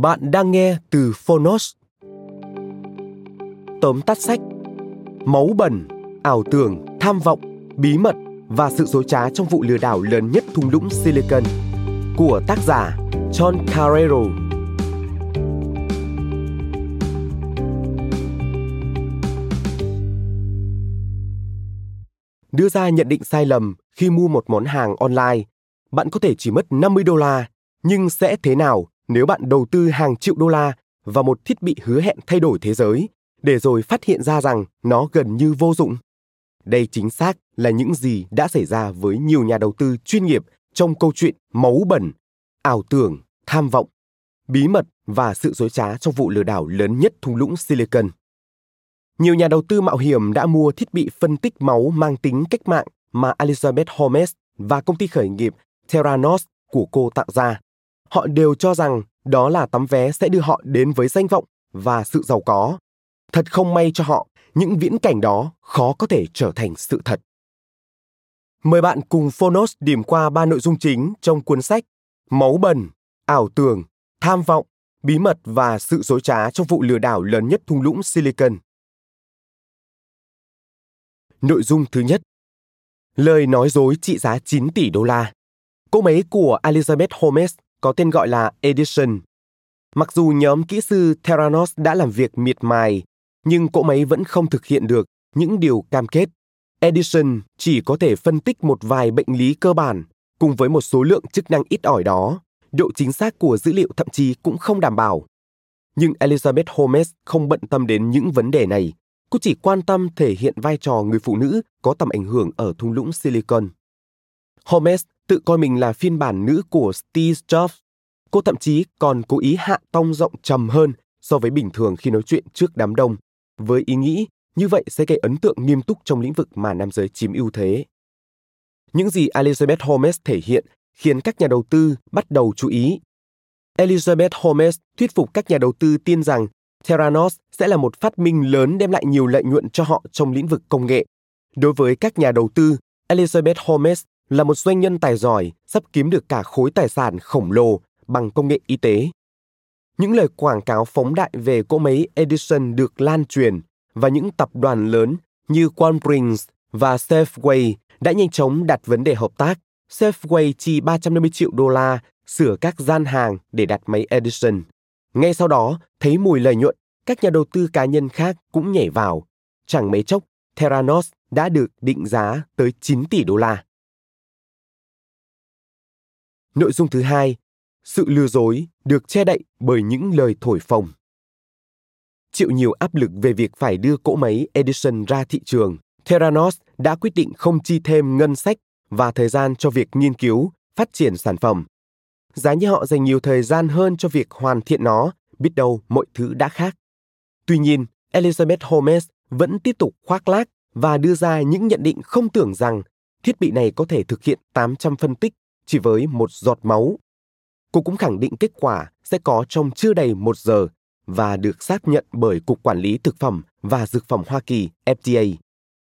Bạn đang nghe từ Phonos. Tóm tắt sách Máu bẩn, ảo tưởng, tham vọng, bí mật và sự dối trá trong vụ lừa đảo lớn nhất thung lũng Silicon của tác giả John Carrero. Đưa ra nhận định sai lầm khi mua một món hàng online, bạn có thể chỉ mất 50 đô la, nhưng sẽ thế nào nếu bạn đầu tư hàng triệu đô la vào một thiết bị hứa hẹn thay đổi thế giới, để rồi phát hiện ra rằng nó gần như vô dụng. Đây chính xác là những gì đã xảy ra với nhiều nhà đầu tư chuyên nghiệp trong câu chuyện máu bẩn, ảo tưởng, tham vọng, bí mật và sự dối trá trong vụ lừa đảo lớn nhất thung lũng silicon. Nhiều nhà đầu tư mạo hiểm đã mua thiết bị phân tích máu mang tính cách mạng mà Elizabeth Holmes và công ty khởi nghiệp Theranos của cô tạo ra họ đều cho rằng đó là tấm vé sẽ đưa họ đến với danh vọng và sự giàu có. Thật không may cho họ, những viễn cảnh đó khó có thể trở thành sự thật. Mời bạn cùng Phonos điểm qua ba nội dung chính trong cuốn sách Máu bẩn, ảo tưởng, tham vọng, bí mật và sự dối trá trong vụ lừa đảo lớn nhất thung lũng Silicon. Nội dung thứ nhất Lời nói dối trị giá 9 tỷ đô la. cô máy của Elizabeth Holmes có tên gọi là Edison. Mặc dù nhóm kỹ sư Theranos đã làm việc miệt mài, nhưng cỗ máy vẫn không thực hiện được những điều cam kết. Edison chỉ có thể phân tích một vài bệnh lý cơ bản, cùng với một số lượng chức năng ít ỏi đó, độ chính xác của dữ liệu thậm chí cũng không đảm bảo. Nhưng Elizabeth Holmes không bận tâm đến những vấn đề này, cô chỉ quan tâm thể hiện vai trò người phụ nữ có tầm ảnh hưởng ở thung lũng Silicon. Holmes tự coi mình là phiên bản nữ của Steve Jobs. Cô thậm chí còn cố ý hạ tông giọng trầm hơn so với bình thường khi nói chuyện trước đám đông, với ý nghĩ như vậy sẽ gây ấn tượng nghiêm túc trong lĩnh vực mà nam giới chiếm ưu thế. Những gì Elizabeth Holmes thể hiện khiến các nhà đầu tư bắt đầu chú ý. Elizabeth Holmes thuyết phục các nhà đầu tư tin rằng Theranos sẽ là một phát minh lớn đem lại nhiều lợi nhuận cho họ trong lĩnh vực công nghệ. Đối với các nhà đầu tư, Elizabeth Holmes là một doanh nhân tài giỏi sắp kiếm được cả khối tài sản khổng lồ bằng công nghệ y tế. Những lời quảng cáo phóng đại về cỗ máy Edison được lan truyền và những tập đoàn lớn như Qualbrighs và Safeway đã nhanh chóng đặt vấn đề hợp tác. Safeway chi 350 triệu đô la sửa các gian hàng để đặt máy Edison. Ngay sau đó, thấy mùi lợi nhuận, các nhà đầu tư cá nhân khác cũng nhảy vào. Chẳng mấy chốc, Theranos đã được định giá tới 9 tỷ đô la. Nội dung thứ hai, sự lừa dối được che đậy bởi những lời thổi phồng. Chịu nhiều áp lực về việc phải đưa cỗ máy Edison ra thị trường, Theranos đã quyết định không chi thêm ngân sách và thời gian cho việc nghiên cứu, phát triển sản phẩm. Giá như họ dành nhiều thời gian hơn cho việc hoàn thiện nó, biết đâu mọi thứ đã khác. Tuy nhiên, Elizabeth Holmes vẫn tiếp tục khoác lác và đưa ra những nhận định không tưởng rằng thiết bị này có thể thực hiện 800 phân tích chỉ với một giọt máu. Cô cũng khẳng định kết quả sẽ có trong chưa đầy một giờ và được xác nhận bởi Cục Quản lý Thực phẩm và Dược phẩm Hoa Kỳ FDA.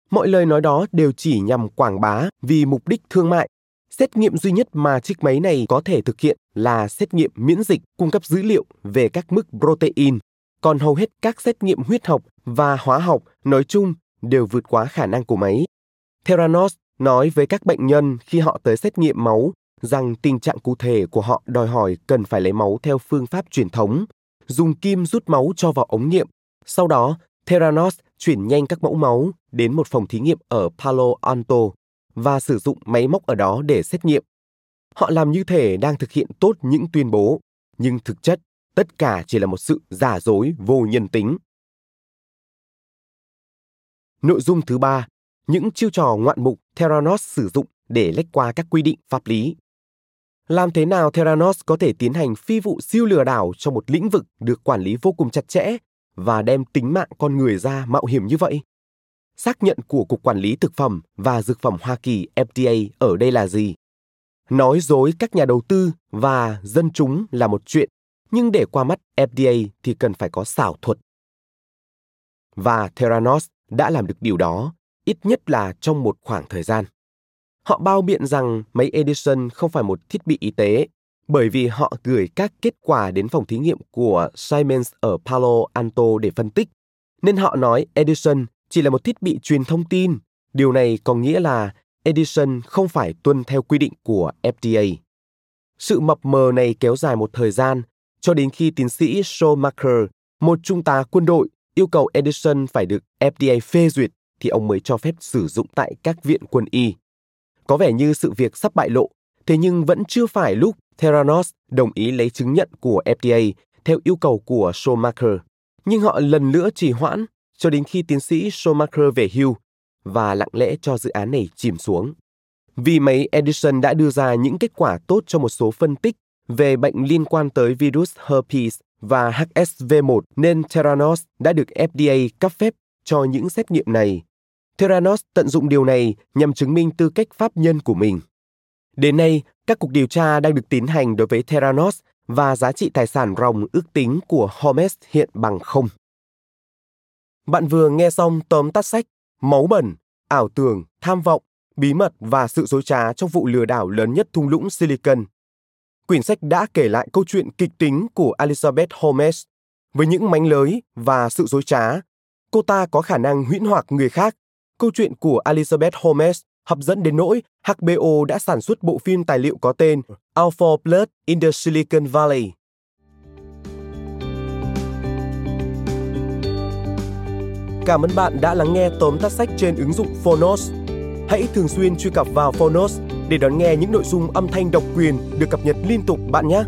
Mọi lời nói đó đều chỉ nhằm quảng bá vì mục đích thương mại. Xét nghiệm duy nhất mà chiếc máy này có thể thực hiện là xét nghiệm miễn dịch cung cấp dữ liệu về các mức protein, còn hầu hết các xét nghiệm huyết học và hóa học nói chung đều vượt quá khả năng của máy. Theranos nói với các bệnh nhân khi họ tới xét nghiệm máu rằng tình trạng cụ thể của họ đòi hỏi cần phải lấy máu theo phương pháp truyền thống, dùng kim rút máu cho vào ống nghiệm. Sau đó, Theranos chuyển nhanh các mẫu máu đến một phòng thí nghiệm ở Palo Alto và sử dụng máy móc ở đó để xét nghiệm. Họ làm như thể đang thực hiện tốt những tuyên bố, nhưng thực chất tất cả chỉ là một sự giả dối vô nhân tính. Nội dung thứ ba, những chiêu trò ngoạn mục Theranos sử dụng để lách qua các quy định pháp lý. Làm thế nào Theranos có thể tiến hành phi vụ siêu lừa đảo trong một lĩnh vực được quản lý vô cùng chặt chẽ và đem tính mạng con người ra mạo hiểm như vậy? Xác nhận của Cục Quản lý Thực phẩm và Dược phẩm Hoa Kỳ FDA ở đây là gì? Nói dối các nhà đầu tư và dân chúng là một chuyện, nhưng để qua mắt FDA thì cần phải có xảo thuật. Và Theranos đã làm được điều đó, ít nhất là trong một khoảng thời gian. Họ bao biện rằng máy Edison không phải một thiết bị y tế, bởi vì họ gửi các kết quả đến phòng thí nghiệm của Siemens ở Palo Alto để phân tích, nên họ nói Edison chỉ là một thiết bị truyền thông tin. Điều này có nghĩa là Edison không phải tuân theo quy định của FDA. Sự mập mờ này kéo dài một thời gian, cho đến khi tiến sĩ Schumacher, một trung tá quân đội, yêu cầu Edison phải được FDA phê duyệt thì ông mới cho phép sử dụng tại các viện quân y. Có vẻ như sự việc sắp bại lộ, thế nhưng vẫn chưa phải lúc Theranos đồng ý lấy chứng nhận của FDA theo yêu cầu của Schumacher. Nhưng họ lần nữa trì hoãn cho đến khi tiến sĩ Schumacher về hưu và lặng lẽ cho dự án này chìm xuống. Vì máy Edison đã đưa ra những kết quả tốt cho một số phân tích về bệnh liên quan tới virus herpes và HSV1 nên Theranos đã được FDA cấp phép cho những xét nghiệm này. Theranos tận dụng điều này nhằm chứng minh tư cách pháp nhân của mình. Đến nay, các cuộc điều tra đang được tiến hành đối với Theranos và giá trị tài sản ròng ước tính của Hermes hiện bằng không. Bạn vừa nghe xong tóm tắt sách Máu bẩn, ảo tưởng, tham vọng, bí mật và sự dối trá trong vụ lừa đảo lớn nhất thung lũng Silicon. Quyển sách đã kể lại câu chuyện kịch tính của Elizabeth Holmes. Với những mánh lới và sự dối trá, cô ta có khả năng huyễn hoặc người khác. Câu chuyện của Elizabeth Holmes hấp dẫn đến nỗi HBO đã sản xuất bộ phim tài liệu có tên Alpha Blood in the Silicon Valley. Cảm ơn bạn đã lắng nghe tóm tắt sách trên ứng dụng Phonos. Hãy thường xuyên truy cập vào Phonos để đón nghe những nội dung âm thanh độc quyền được cập nhật liên tục bạn nhé.